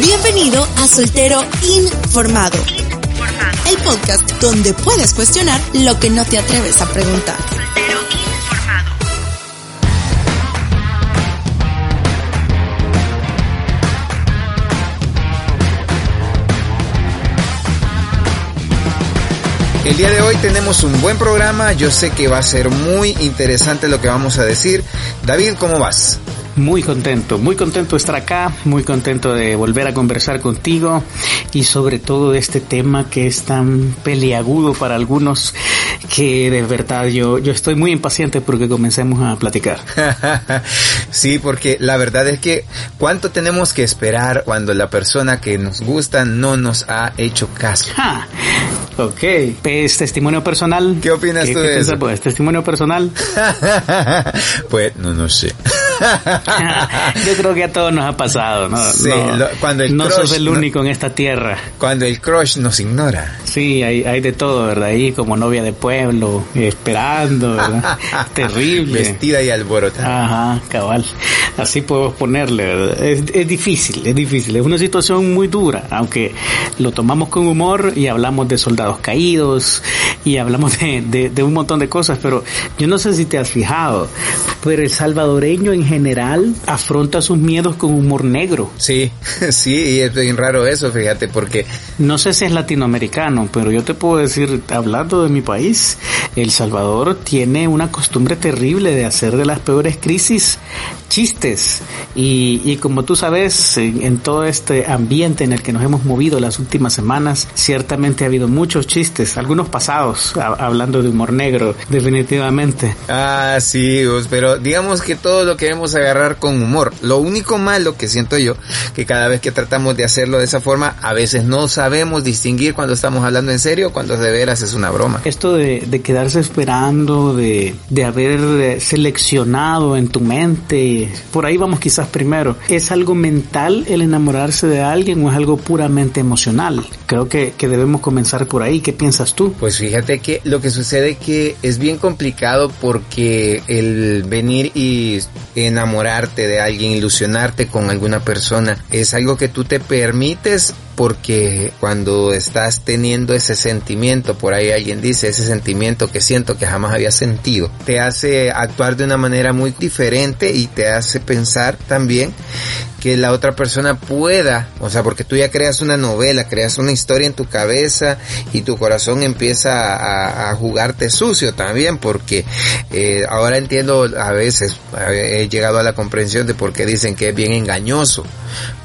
Bienvenido a Soltero Informado. El podcast donde puedes cuestionar lo que no te atreves a preguntar. El día de hoy tenemos un buen programa, yo sé que va a ser muy interesante lo que vamos a decir. David, ¿cómo vas? Muy contento, muy contento de estar acá, muy contento de volver a conversar contigo y sobre todo de este tema que es tan peliagudo para algunos que de verdad yo, yo estoy muy impaciente porque comencemos a platicar. sí, porque la verdad es que cuánto tenemos que esperar cuando la persona que nos gusta no nos ha hecho caso. Ok, es testimonio personal. ¿Qué opinas tú de eso? Pues testimonio personal. pues no, no sé. Yo creo que a todos nos ha pasado, ¿no? Sí, cuando el no sos el único en esta tierra. Cuando el crush nos ignora. Sí, hay, hay de todo, ¿verdad? Ahí como novia de pueblo, esperando, ¿verdad? Terrible. Vestida y alborotada. Ajá, cabal. Así podemos ponerle, ¿verdad? Es, es difícil, es difícil. Es una situación muy dura, aunque lo tomamos con humor y hablamos de soldados caídos y hablamos de, de, de un montón de cosas, pero yo no sé si te has fijado, pero el salvadoreño en general afronta sus miedos con humor negro. Sí, sí, y es bien raro eso, fíjate, porque... No sé si es latinoamericano, pero yo te puedo decir, hablando de mi país, El Salvador tiene una costumbre terrible de hacer de las peores crisis chistes. Y, y como tú sabes, en, en, todo este ambiente en el que nos hemos movido las últimas semanas, ciertamente ha habido muchos chistes, algunos pasados, a, hablando de humor negro, definitivamente. Ah, sí, pero digamos que todo lo queremos agarrar con humor. Lo único malo que siento yo, que cada vez que tratamos de hacerlo de esa forma, a veces no sabemos distinguir cuando estamos hablando en serio, cuando de veras es una broma. Esto de, de quedarse esperando, de, de haber seleccionado en tu mente, por ahí vamos quizás primero, ¿es algo mental el enamorarse de alguien o es algo puramente emocional? Creo que, que debemos comenzar por ahí. ¿Qué piensas tú? Pues fíjate que lo que sucede que es bien complicado porque el venir y enamorarte de alguien, ilusionarte con alguna persona, es algo que tú te permites porque cuando estás teniendo ese sentimiento, por ahí alguien dice, ese sentimiento que siento que jamás había sentido, te hace actuar de una manera muy diferente y te hace pensar también que la otra persona pueda, o sea, porque tú ya creas una novela, creas una historia en tu cabeza y tu corazón empieza a, jugarte sucio también, porque eh, ahora entiendo a veces, he llegado a la comprensión de por qué dicen que es bien engañoso,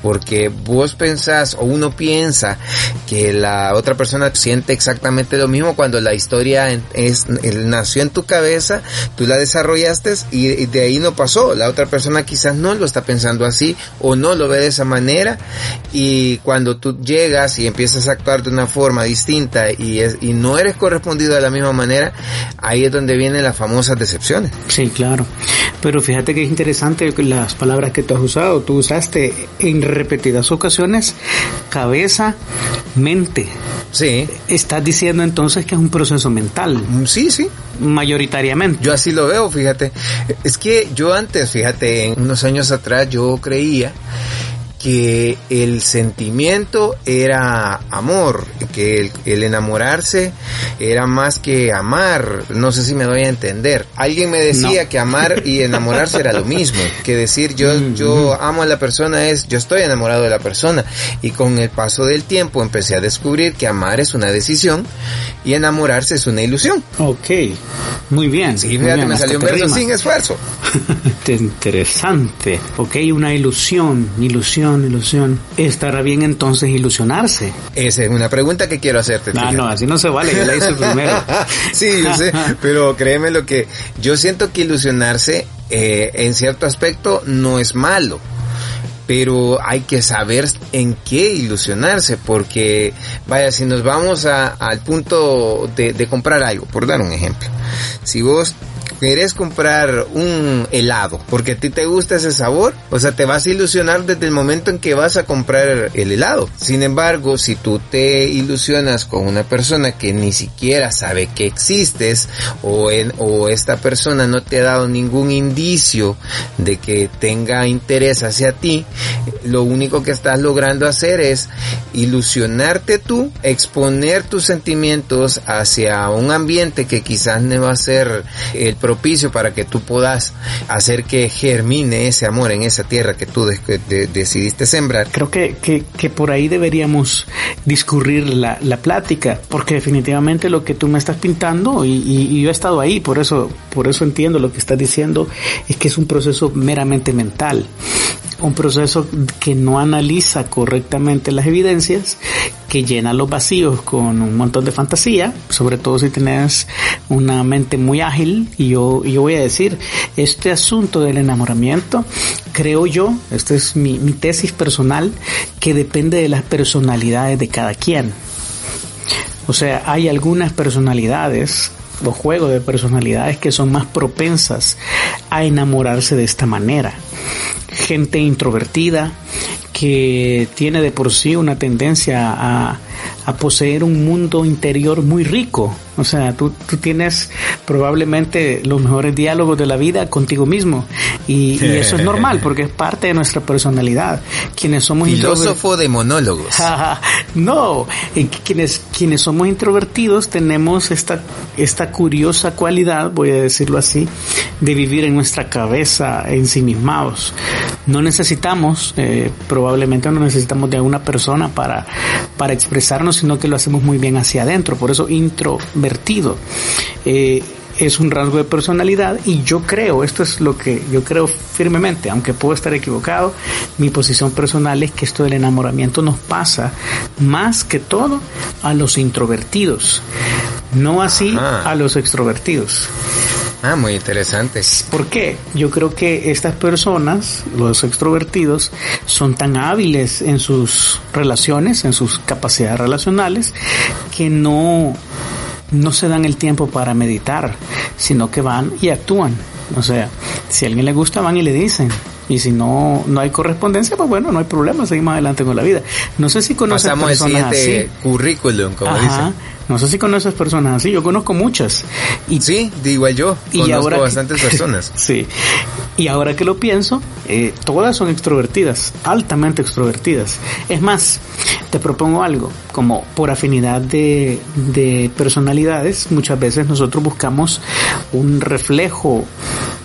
porque vos pensás o uno piensa que la otra persona siente exactamente lo mismo cuando la historia es, nació en tu cabeza, tú la desarrollaste y, y de ahí no pasó, la otra persona quizás no lo está pensando así o no lo ve de esa manera y cuando tú llegas y empiezas a actuar de una forma distinta y, es, y no eres correspondido de la misma manera, ahí es donde vienen las famosas decepciones. Sí, claro. Pero fíjate que es interesante las palabras que tú has usado. Tú usaste en repetidas ocasiones cabeza, mente. Sí. Estás diciendo entonces que es un proceso mental. Sí, sí. Mayoritariamente. Yo así lo veo, fíjate. Es que yo antes, fíjate, en unos años atrás yo creía que el sentimiento era amor, que el, el, enamorarse era más que amar, no sé si me doy a entender. Alguien me decía no. que amar y enamorarse era lo mismo, que decir yo, mm, yo amo a la persona es yo estoy enamorado de la persona y con el paso del tiempo empecé a descubrir que amar es una decisión y enamorarse es una ilusión. Ok, muy bien. Sí, fíjate, bien, me salió un verso sin esfuerzo. Interesante. Ok, una ilusión, ilusión ilusión. ¿Estará bien entonces ilusionarse? Esa es una pregunta que quiero hacerte. No, no, así no se vale, yo la hice primero. sí, yo sé, pero créeme lo que yo siento que ilusionarse eh, en cierto aspecto no es malo pero hay que saber en qué ilusionarse, porque vaya, si nos vamos a, al punto de, de, comprar algo, por dar un ejemplo, si vos querés comprar un helado porque a ti te gusta ese sabor, o sea, te vas a ilusionar desde el momento en que vas a comprar el helado. Sin embargo, si tú te ilusionas con una persona que ni siquiera sabe que existes o, en, o esta persona no te ha dado ningún indicio de que tenga interés hacia ti, lo único que estás logrando hacer es ilusionarte tú, exponer tus sentimientos hacia un ambiente que quizás no va a ser el propicio para que tú puedas hacer que germine ese amor en esa tierra que tú decidiste sembrar. Creo que, que, por ahí deberíamos discurrir la, la, plática, porque definitivamente lo que tú me estás pintando, y, y, yo he estado ahí, por eso, por eso entiendo lo que estás diciendo, es que es un proceso meramente mental un proceso que no analiza correctamente las evidencias, que llena los vacíos con un montón de fantasía, sobre todo si tienes una mente muy ágil. Y yo, yo voy a decir, este asunto del enamoramiento, creo yo, esta es mi, mi tesis personal, que depende de las personalidades de cada quien. O sea, hay algunas personalidades o juegos de personalidades que son más propensas a enamorarse de esta manera gente introvertida que tiene de por sí una tendencia a, a poseer un mundo interior muy rico. O sea, tú, tú, tienes probablemente los mejores diálogos de la vida contigo mismo. Y, eso es normal porque es parte de nuestra personalidad. Quienes somos Filósofo de monólogos. no, quienes, quienes somos introvertidos tenemos esta, esta curiosa cualidad, voy a decirlo así, de vivir en nuestra cabeza ensimismados. No necesitamos, eh, probablemente no necesitamos de una persona para, para expresarnos, sino que lo hacemos muy bien hacia adentro. Por eso introvertido. Eh, es un rasgo de personalidad y yo creo, esto es lo que yo creo firmemente, aunque puedo estar equivocado, mi posición personal es que esto del enamoramiento nos pasa más que todo a los introvertidos, no así a los extrovertidos. Ah, muy interesante. ¿Por qué? Yo creo que estas personas, los extrovertidos, son tan hábiles en sus relaciones, en sus capacidades relacionales, que no, no se dan el tiempo para meditar, sino que van y actúan. O sea, si a alguien le gusta, van y le dicen. Y si no, no hay correspondencia, pues bueno, no hay problema, seguimos adelante con la vida. No sé si conoces Pasamos personas el siguiente currículum, como dicen. No sé si conoces personas así, yo conozco muchas. Y, sí, igual yo, y conozco bastantes personas. sí, y ahora que lo pienso, eh, todas son extrovertidas, altamente extrovertidas. Es más, te propongo algo, como por afinidad de, de personalidades, muchas veces nosotros buscamos un reflejo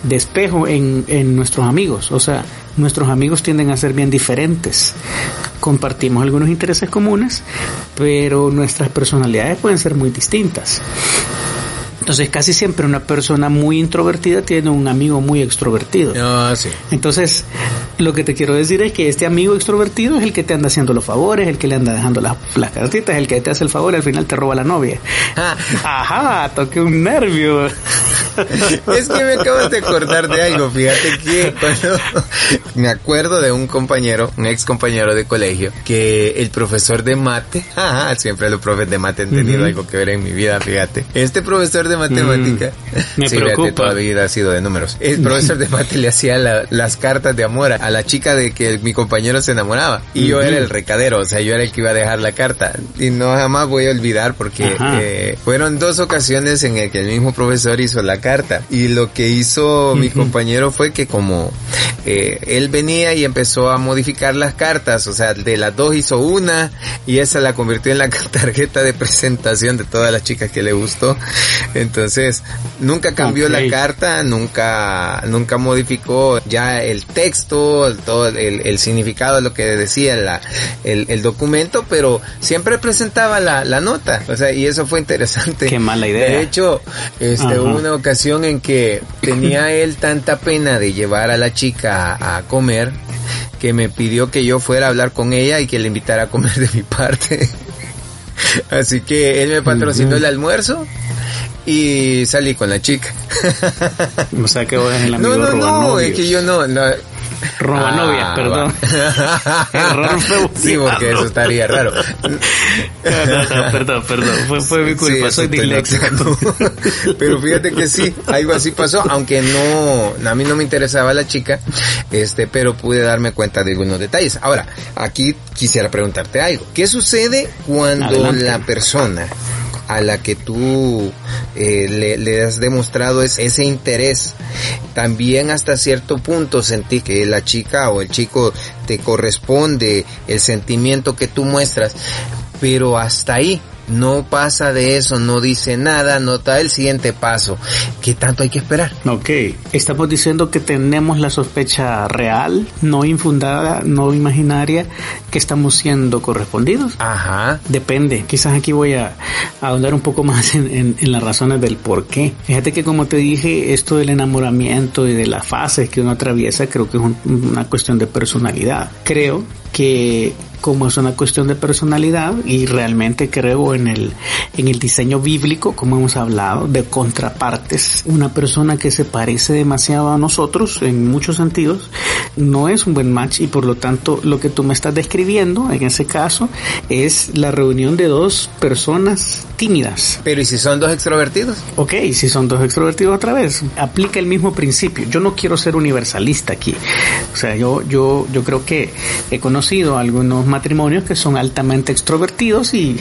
de espejo en nuestros amigos, o sea, nuestros amigos tienden a ser bien diferentes. Compartimos algunos intereses comunes, pero nuestras personalidades pueden ser muy distintas. Entonces casi siempre una persona muy introvertida tiene un amigo muy extrovertido. Ah, sí. Entonces, lo que te quiero decir es que este amigo extrovertido es el que te anda haciendo los favores, el que le anda dejando las, las cartitas, el que te hace el favor y al final te roba la novia. Ah. Ajá, toqué un nervio. Es que me acabas de acordar de algo, fíjate que cuando me acuerdo de un compañero, un ex compañero de colegio, que el profesor de mate, ajá, siempre los profes de mate han tenido algo que ver en mi vida, fíjate. Este profesor de matemática, mm, me preocupa. toda la vida ha sido de números. El profesor de mate le hacía las cartas de amor a la chica de que mi compañero se enamoraba y yo era el recadero, o sea, yo era el que iba a dejar la carta y no jamás voy a olvidar porque eh, fueron dos ocasiones en el que el mismo profesor hizo la carta y lo que hizo mi compañero fue que como eh, él venía y empezó a modificar las cartas, o sea, de las dos hizo una y esa la convirtió en la tarjeta de presentación de todas las chicas que le gustó. Entonces, nunca cambió la carta, nunca, nunca modificó ya el texto, todo el, significado de lo que decía la, el, documento, pero siempre presentaba la, la, nota. O sea, y eso fue interesante. Qué mala idea. De hecho, este, hubo una ocasión en que tenía él tanta pena de llevar a la chica a, comer que me pidió que yo fuera a hablar con ella y que le invitara a comer de mi parte. Así que él me patrocinó el almuerzo y salí con la chica. o sea que vos eres el amigo No, no, no, es que yo no, Roba novia, perdón. Error Sí, porque eso estaría raro. perdón, perdón. Fue, fue mi culpa, soy disléxico. Pero fíjate que sí, algo así pasó, aunque no, a mí no me interesaba la chica, este, pero pude darme cuenta de algunos detalles. Ahora, aquí quisiera preguntarte algo. ¿Qué sucede cuando la persona a la que tú eh, le, has demostrado ese interés. También hasta cierto punto sentí que la chica o el chico te corresponde el sentimiento que tú muestras, pero hasta ahí no pasa de eso, no dice nada, no da el siguiente paso. ¿Qué tanto hay que esperar? Ok, estamos diciendo que tenemos la sospecha real, no infundada, no imaginaria, que estamos siendo correspondidos. Ajá. Depende, quizás aquí voy a, ahondar un poco más en, las razones del por qué. Fíjate que como te dije, esto del enamoramiento y de las fases que uno atraviesa, creo que es una cuestión de personalidad. Creo que como es una cuestión de personalidad y realmente creo en el, en el diseño bíblico, como hemos hablado, de contrapartes. Una persona que se parece demasiado a nosotros en muchos sentidos no es un buen match y por lo tanto lo que tú me estás describiendo en ese caso es la reunión de dos personas tímidas. Pero ¿y si son dos extrovertidos? Ok, si son dos extrovertidos otra vez, aplica el mismo principio. Yo no quiero ser universalista aquí. O sea, yo, yo, yo creo que he conocido algunos matrimonios que son altamente extrovertidos y,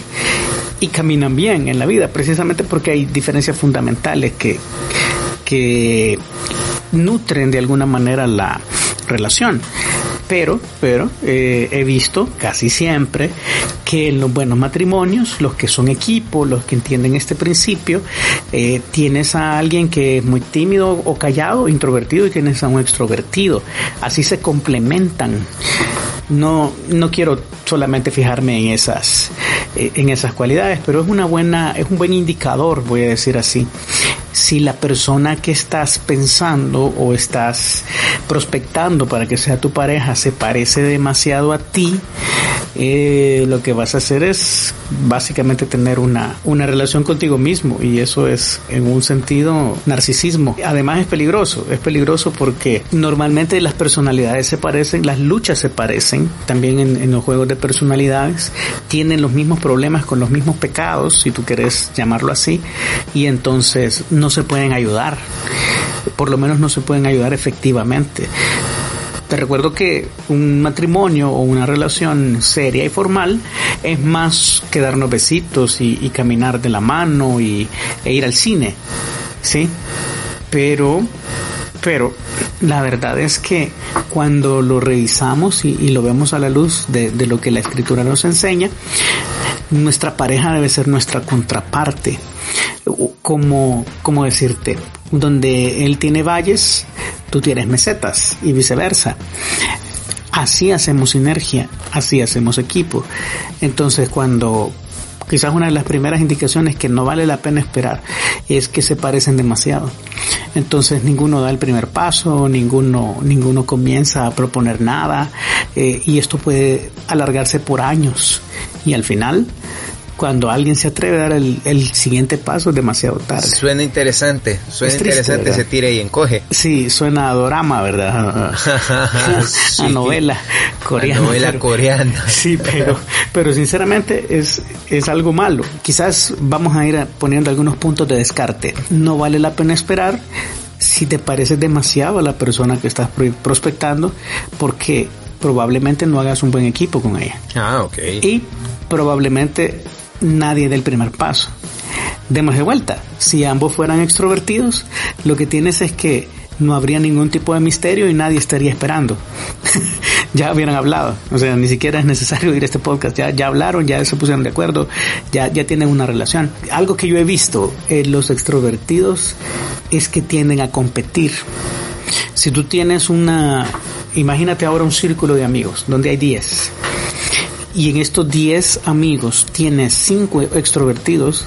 y caminan bien en la vida, precisamente porque hay diferencias fundamentales que, que nutren de alguna manera la relación. Pero, pero eh, he visto casi siempre que en los buenos matrimonios, los que son equipo, los que entienden este principio, eh, tienes a alguien que es muy tímido o callado, introvertido, y tienes a un extrovertido. Así se complementan no, no quiero solamente fijarme en esas, eh, en esas cualidades, pero es una buena, es un buen indicador, voy a decir así. Si la persona que estás pensando o estás prospectando para que sea tu pareja se parece demasiado a ti, eh, lo que vas a hacer es básicamente tener una, una relación contigo mismo y eso es en un sentido narcisismo. Además es peligroso, es peligroso porque normalmente las personalidades se parecen, las luchas se parecen, también en, en los juegos de personalidades, tienen los mismos problemas con los mismos pecados, si tú quieres llamarlo así, y entonces no se pueden ayudar, por lo menos no se pueden ayudar efectivamente. Te recuerdo que un matrimonio o una relación seria y formal es más que darnos besitos y, caminar de la mano y, e ir al cine, ¿sí? Pero, pero la verdad es que cuando lo revisamos y, lo vemos a la luz de, de lo que la escritura nos enseña, nuestra pareja debe ser nuestra contraparte. Como, como decirte, donde él tiene valles, tú tienes mesetas y viceversa. Así hacemos sinergia, así hacemos equipo. Entonces cuando quizás una de las primeras indicaciones que no vale la pena esperar es que se parecen demasiado. Entonces ninguno da el primer paso, ninguno, ninguno comienza a proponer nada eh, y esto puede alargarse por años y al final cuando alguien se atreve a dar el, siguiente paso es demasiado tarde. Suena interesante, suena interesante, se tira y encoge. Sí, suena a drama, ¿verdad? a novela coreana. novela coreana. sí, pero, pero sinceramente es, es algo malo. Quizás vamos a ir poniendo algunos puntos de descarte. No vale la pena esperar si te parece demasiado a la persona que estás prospectando, porque probablemente no hagas un buen equipo con ella. Ah, ok. Y probablemente nadie del primer paso. Demos de vuelta. Si ambos fueran extrovertidos, lo que tienes es que no habría ningún tipo de misterio y nadie estaría esperando. ya hubieran hablado. O sea, ni siquiera es necesario a este podcast. Ya, ya hablaron, ya se pusieron de acuerdo, ya, ya tienen una relación. Algo que yo he visto en los extrovertidos es que tienden a competir. Si tú tienes una, imagínate ahora un círculo de amigos donde hay 10 y en estos 10 amigos tienes 5 extrovertidos,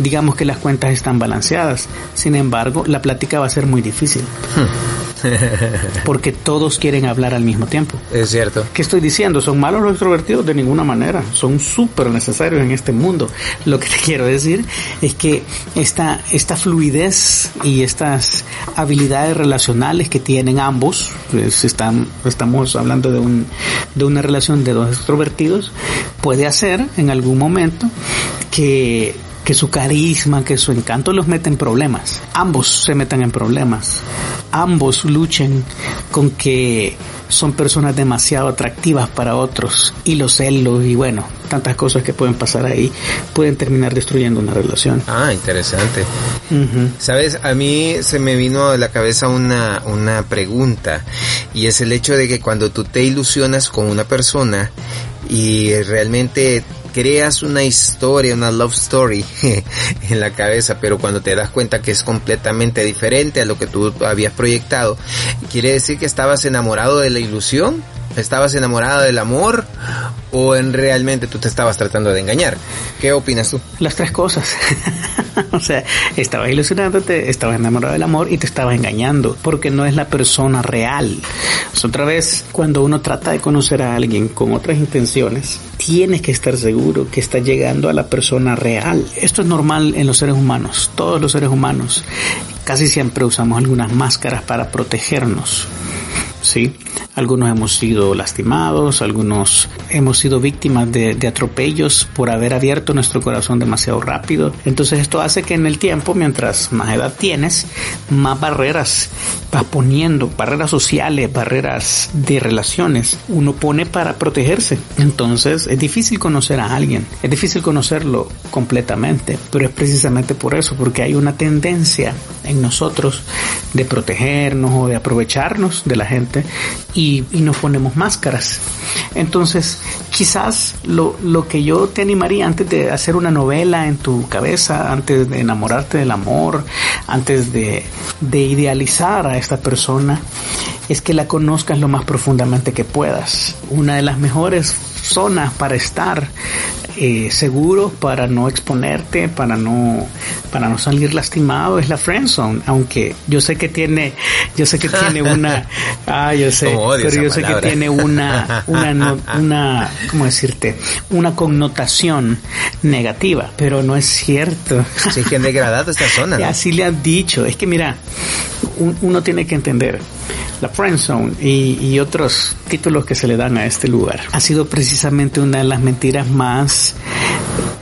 digamos que las cuentas están balanceadas. Sin embargo, la plática va a ser muy difícil. Hmm. porque todos quieren hablar al mismo tiempo. Es cierto. ¿Qué estoy diciendo? ¿Son malos los extrovertidos? De ninguna manera. Son súper necesarios en este mundo. Lo que te quiero decir es que esta, esta fluidez y estas habilidades relacionales que tienen ambos, pues están, estamos hablando de, un, de una relación de dos extrovertidos, puede hacer en algún momento que que su carisma, que su encanto los mete en problemas. Ambos se metan en problemas. Ambos luchen con que son personas demasiado atractivas para otros y los celos y bueno, tantas cosas que pueden pasar ahí pueden terminar destruyendo una relación. Ah, interesante. Sabes, a mí se me vino a la cabeza una, una pregunta y es el hecho de que cuando tú te ilusionas con una persona y realmente creas una historia, una love story en la cabeza, pero cuando te das cuenta que es completamente diferente a lo que tú habías proyectado, quiere decir que estabas enamorado de la ilusión, estabas enamorado del amor o en realmente tú te estabas tratando de engañar. ¿Qué opinas tú? Las tres cosas. o sea, estabas ilusionándote, estabas enamorado del amor y te estabas engañando, porque no es la persona real. otra vez, cuando uno trata de conocer a alguien con otras intenciones, tienes que estar seguro que está llegando a la persona real. Esto es normal en los seres humanos, todos los seres humanos. Casi siempre usamos algunas máscaras para protegernos. ¿sí? Algunos hemos sido lastimados, algunos hemos sido víctimas de, atropellos por haber abierto nuestro corazón demasiado rápido. Entonces esto hace que en el tiempo, mientras más edad tienes, más barreras vas poniendo, barreras sociales, barreras de relaciones, uno pone para protegerse. Entonces es difícil conocer a alguien, es difícil conocerlo completamente, pero es precisamente por eso, porque hay una tendencia en nosotros de protegernos o de aprovecharnos de la gente y, nos ponemos máscaras. Entonces, quizás lo, lo que yo te animaría antes de hacer una novela en tu cabeza, antes de enamorarte del amor, antes de, de idealizar a esta persona, es que la conozcas lo más profundamente que puedas. Una de las mejores zonas para estar eh, seguro, para no exponerte, para no, para no salir lastimado, es la friend zone. Aunque yo sé que tiene, yo sé que tiene una, ah, yo sé, pero yo sé que tiene una, una, una, ¿cómo decirte? Una connotación negativa, pero no es cierto. Sí, que han degradado esta zona. Así le han dicho. Es que mira, uno tiene que entender la Friend Zone y, otros títulos que se le dan a este lugar. Ha sido precisamente una de las mentiras más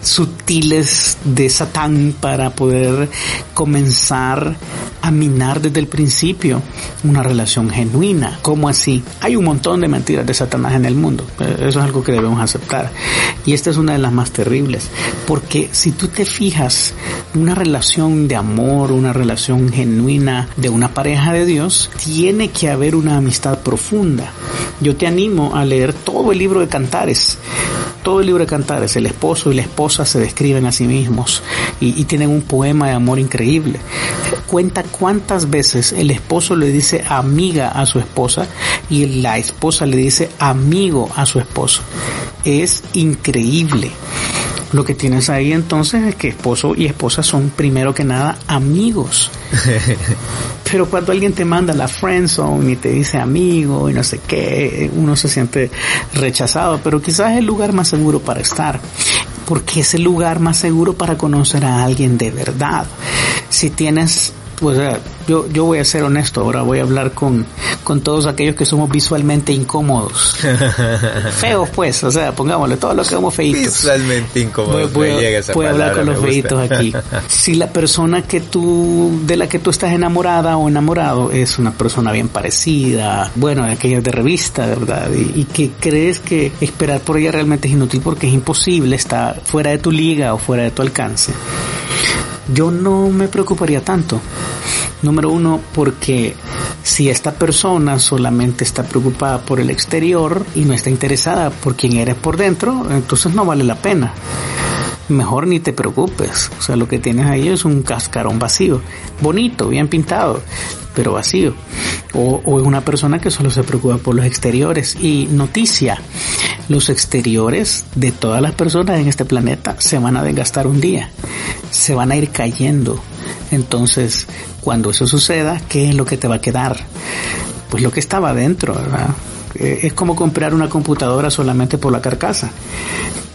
sutiles de Satán para poder comenzar a minar desde el principio una relación genuina. ¿Cómo así? Hay un montón de mentiras de Satanás en el mundo. Eh, eso es algo que debemos aceptar. Y esta es una de las más terribles. Porque si tú te fijas, una relación de amor, una relación genuina de una pareja de Dios, tiene que haber una amistad profunda. Yo te animo a leer todo el libro de Cantares todo el libro de Cantares, el esposo y la esposa se describen a sí mismos y, tienen un poema de amor increíble. Cuenta cuántas veces el esposo le dice amiga a su esposa y la esposa le dice amigo a su esposo. Es increíble. Lo que tienes ahí entonces es que esposo y esposa son primero que nada amigos. Pero cuando alguien te manda la friend zone y te dice amigo y no sé qué, uno se siente rechazado, pero quizás es el lugar más seguro para estar, porque es el lugar más seguro para conocer a alguien de verdad. Si tienes pues yo, yo voy a ser honesto, ahora voy a hablar con, con todos aquellos que somos visualmente incómodos. Feos pues, o sea, pongámosle todo lo que somos feitos. Visualmente incómodos. Voy, a hablar con los feitos aquí. si la persona que tú, de la que tú estás enamorada o enamorado es una persona bien parecida, bueno, aquellos de revista, ¿verdad? Y, y que crees que esperar por ella realmente es inútil porque es imposible, está fuera de tu liga o fuera de tu alcance yo no me preocuparía tanto. Número uno, porque si esta persona solamente está preocupada por el exterior y no está interesada por quién eres por dentro, entonces no vale la pena. Mejor ni te preocupes. O sea, lo que tienes ahí es un cascarón vacío. Bonito, bien pintado, pero vacío. O, o una persona que solo se preocupa por los exteriores. Y noticia, los exteriores de todas las personas en este planeta se van a desgastar un día, se van a ir cayendo, Entonces, cuando eso suceda, ¿qué es lo que te va a quedar? Pues lo que estaba dentro, ¿verdad? Eh, es como comprar una computadora solamente por la carcasa.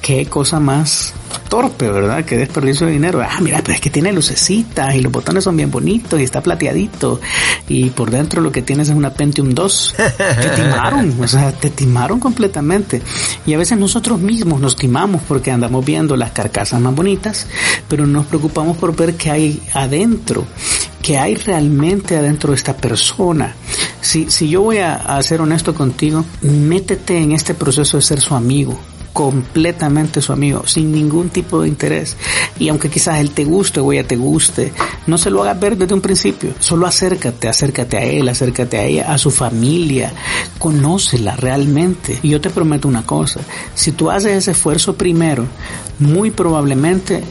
Qué cosa más torpe, ¿verdad? Qué desperdicio de dinero. Ah, mira, pero es que tiene lucecitas y los botones son bien bonitos y está plateadito y por dentro lo que tienes es una Pentium 2. Te timaron, o sea, te timaron completamente. Y a veces nosotros mismos nos timamos porque andamos viendo las carcasas más bonitas, pero nos preocupamos por ver qué hay adentro, qué hay realmente adentro de esta persona. Si, si yo voy a, a ser honesto contigo, métete en este proceso de ser su amigo completamente su amigo, sin ningún tipo de interés. Y aunque quizás él te guste o ella te guste, no se lo hagas ver desde un principio. Solo acércate, acércate a él, acércate a ella, a su familia, conócela realmente. Y yo te prometo una cosa, si tú haces ese esfuerzo primero, muy probablemente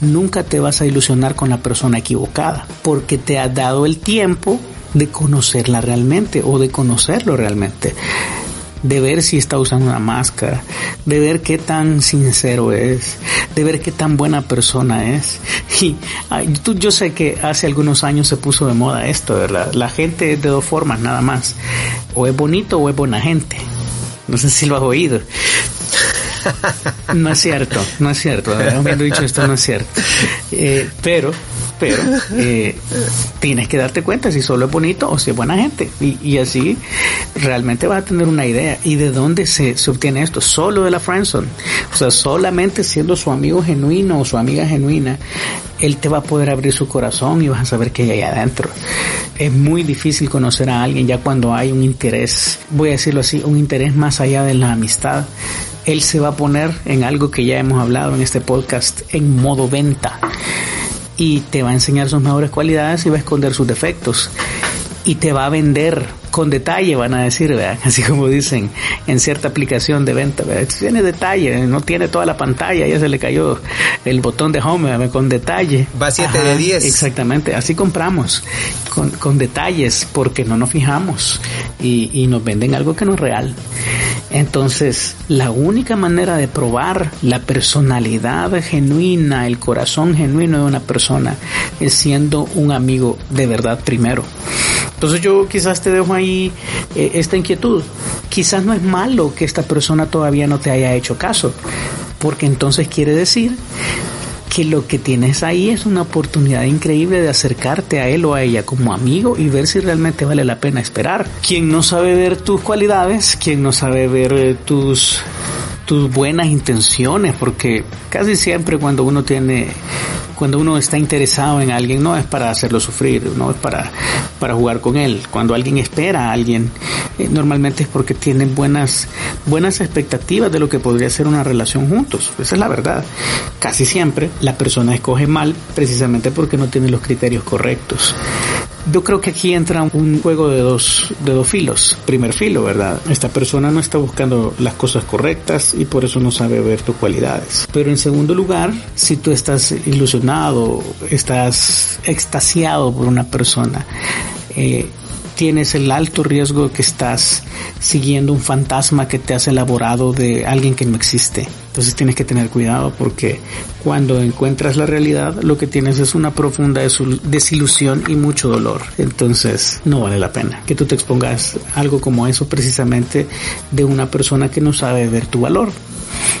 nunca te vas a ilusionar con la persona equivocada, porque te ha dado el tiempo de conocerla realmente o de conocerlo realmente de ver si está usando una máscara, de ver qué tan sincero es, de ver qué tan buena persona es. Y tú, yo sé que hace algunos años se puso de moda esto, ¿verdad? La gente es de dos formas nada más, o es bonito o es buena gente. No sé si lo has oído. No es cierto, no es cierto. Habiendo dicho esto, no es cierto. Eh, pero pero eh, tienes que darte cuenta si solo es bonito o si es buena gente. Y, así realmente vas a tener una idea. ¿Y de dónde se, se obtiene esto? Solo de la friendzone. O sea, solamente siendo su amigo genuino o su amiga genuina, él te va a poder abrir su corazón y vas a saber qué hay ahí adentro. Es muy difícil conocer a alguien ya cuando hay un interés, voy a decirlo así, un interés más allá de la amistad. Él se va a poner en algo que ya hemos hablado en este podcast, en modo venta y te va a enseñar sus mejores cualidades y va a esconder sus defectos y te va a vender con detalle, van a decir, así como dicen en cierta aplicación de venta, tiene detalle, no tiene toda la pantalla, ya se le cayó el botón de home con detalle. Va 7 de 10. Exactamente, así compramos, con, con detalles, porque no nos fijamos y, y nos venden algo que no es real. Entonces, la única manera de probar la personalidad genuina, el corazón genuino de una persona, es siendo un amigo de verdad primero. Entonces yo quizás te dejo ahí eh, esta inquietud. Quizás no es malo que esta persona todavía no te haya hecho caso, porque entonces quiere decir que lo que tienes ahí es una oportunidad increíble de acercarte a él o a ella como amigo y ver si realmente vale la pena esperar. Quien no sabe ver tus cualidades, quien no sabe ver eh, tus tus buenas intenciones, porque casi siempre cuando uno tiene cuando uno está interesado en alguien no es para hacerlo sufrir, no es para, para jugar con él. Cuando alguien espera a alguien, eh, normalmente es porque tienen buenas, buenas expectativas de lo que podría ser una relación juntos. Esa es la verdad. Casi siempre la persona escoge mal precisamente porque no tiene los criterios correctos. Yo creo que aquí entra un juego de dos, de dos filos. Primer filo, ¿verdad? Esta persona no está buscando las cosas correctas y por eso no sabe ver tus cualidades. Pero en segundo lugar, si tú estás ilusionado, estás extasiado por una persona, eh, tienes el alto riesgo que estás siguiendo un fantasma que te has elaborado de alguien que no existe. Entonces tienes que tener cuidado porque cuando encuentras la realidad lo que tienes es una profunda desilusión y mucho dolor. Entonces no vale la pena que tú te expongas algo como eso precisamente de una persona que no sabe ver tu valor.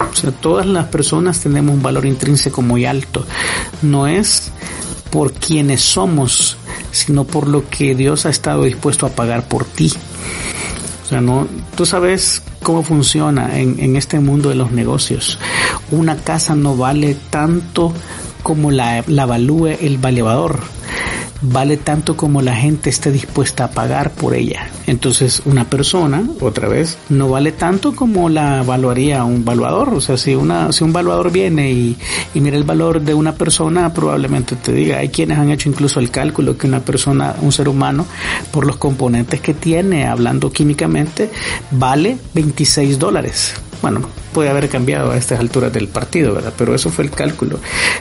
O sea, todas las personas tenemos un valor intrínseco muy alto. No es por quienes somos, sino por lo que Dios ha estado dispuesto a pagar por ti. O sea, no, tú sabes cómo funciona en, en este mundo de los negocios. Una casa no vale tanto como la, la evalúe el valuador vale tanto como la gente esté dispuesta a pagar por ella. Entonces, una persona, otra vez, no vale tanto como la evaluaría un valuador. O sea, si, una, si un valuador viene y, y mira el valor de una persona, probablemente te diga, hay quienes han hecho incluso el cálculo que una persona, un ser humano, por los componentes que tiene, hablando químicamente, vale 26 dólares bueno, puede haber cambiado a estas alturas del partido, ¿verdad? Pero eso fue el cálculo.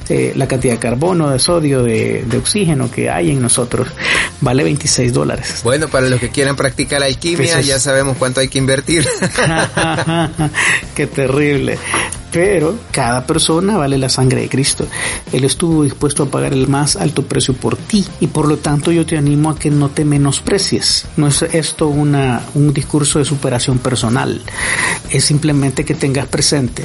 Eh, la cantidad de carbono, de sodio, de, oxígeno que hay en nosotros vale 26 dólares. Bueno, para los que quieran practicar alquimia, ya sabemos cuánto hay que invertir. Qué terrible. Pero cada persona vale la sangre de Cristo. Él estuvo dispuesto a pagar el más alto precio por ti y por lo tanto yo te animo a que no te menosprecies. No es esto una, un discurso de superación personal. Es simplemente que tengas presente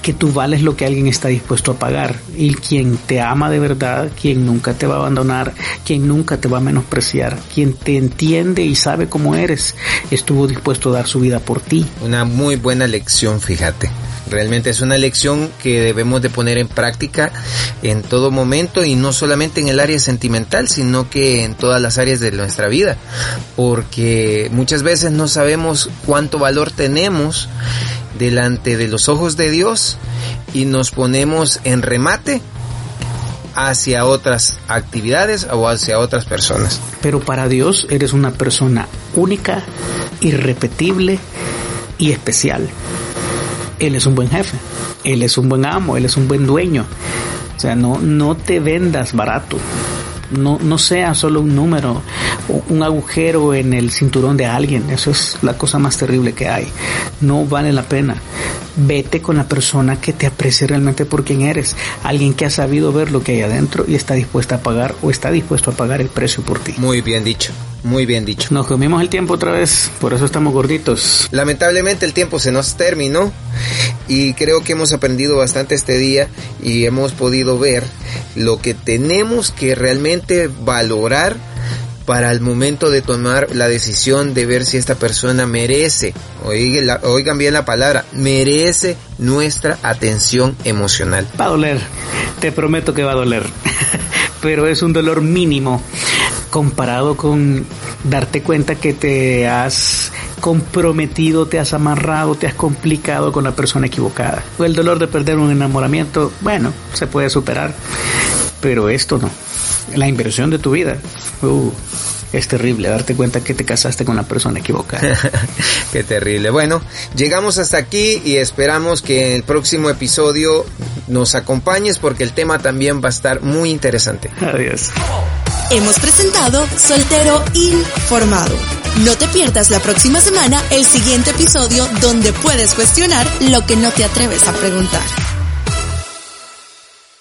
que tú vales lo que alguien está dispuesto a pagar y quien te ama de verdad, quien nunca te va a abandonar, quien nunca te va a menospreciar, quien te entiende y sabe cómo eres, estuvo dispuesto a dar su vida por ti. Una muy buena lección, fíjate. Realmente es una lección que debemos de poner en práctica en todo momento y no solamente en el área sentimental, sino que en todas las áreas de nuestra vida. Porque muchas veces no sabemos cuánto valor tenemos delante de los ojos de Dios y nos ponemos en remate hacia otras actividades o hacia otras personas. Pero para Dios eres una persona única, irrepetible y especial. Él es un buen jefe, Él es un buen amo, Él es un buen dueño. O sea, no, no te vendas barato. No, no sea solo un número, un agujero en el cinturón de alguien. Eso es la cosa más terrible que hay. No vale la pena. Vete con la persona que te aprecie realmente por quien eres. Alguien que ha sabido ver lo que hay adentro y está dispuesta a pagar o está dispuesto a pagar el precio por ti. Muy bien dicho. Muy bien dicho. Nos comimos el tiempo otra vez, por eso estamos gorditos. Lamentablemente el tiempo se nos terminó y creo que hemos aprendido bastante este día y hemos podido ver lo que tenemos que realmente valorar para el momento de tomar la decisión de ver si esta persona merece, oigan, bien la palabra, merece nuestra atención emocional. Va a doler, te prometo que va a doler, pero es un dolor mínimo comparado con darte cuenta que te has comprometido, te has amarrado, te has complicado con la persona equivocada. El dolor de perder un enamoramiento, bueno, se puede superar, pero esto no. La inversión de tu vida, uh, es terrible darte cuenta que te casaste con la persona equivocada. Qué terrible. Bueno, llegamos hasta aquí y esperamos que en el próximo episodio nos acompañes porque el tema también va a estar muy interesante. Adiós. Hemos presentado Soltero Informado. No te pierdas la próxima semana el siguiente episodio donde puedes cuestionar lo que no te atreves a preguntar.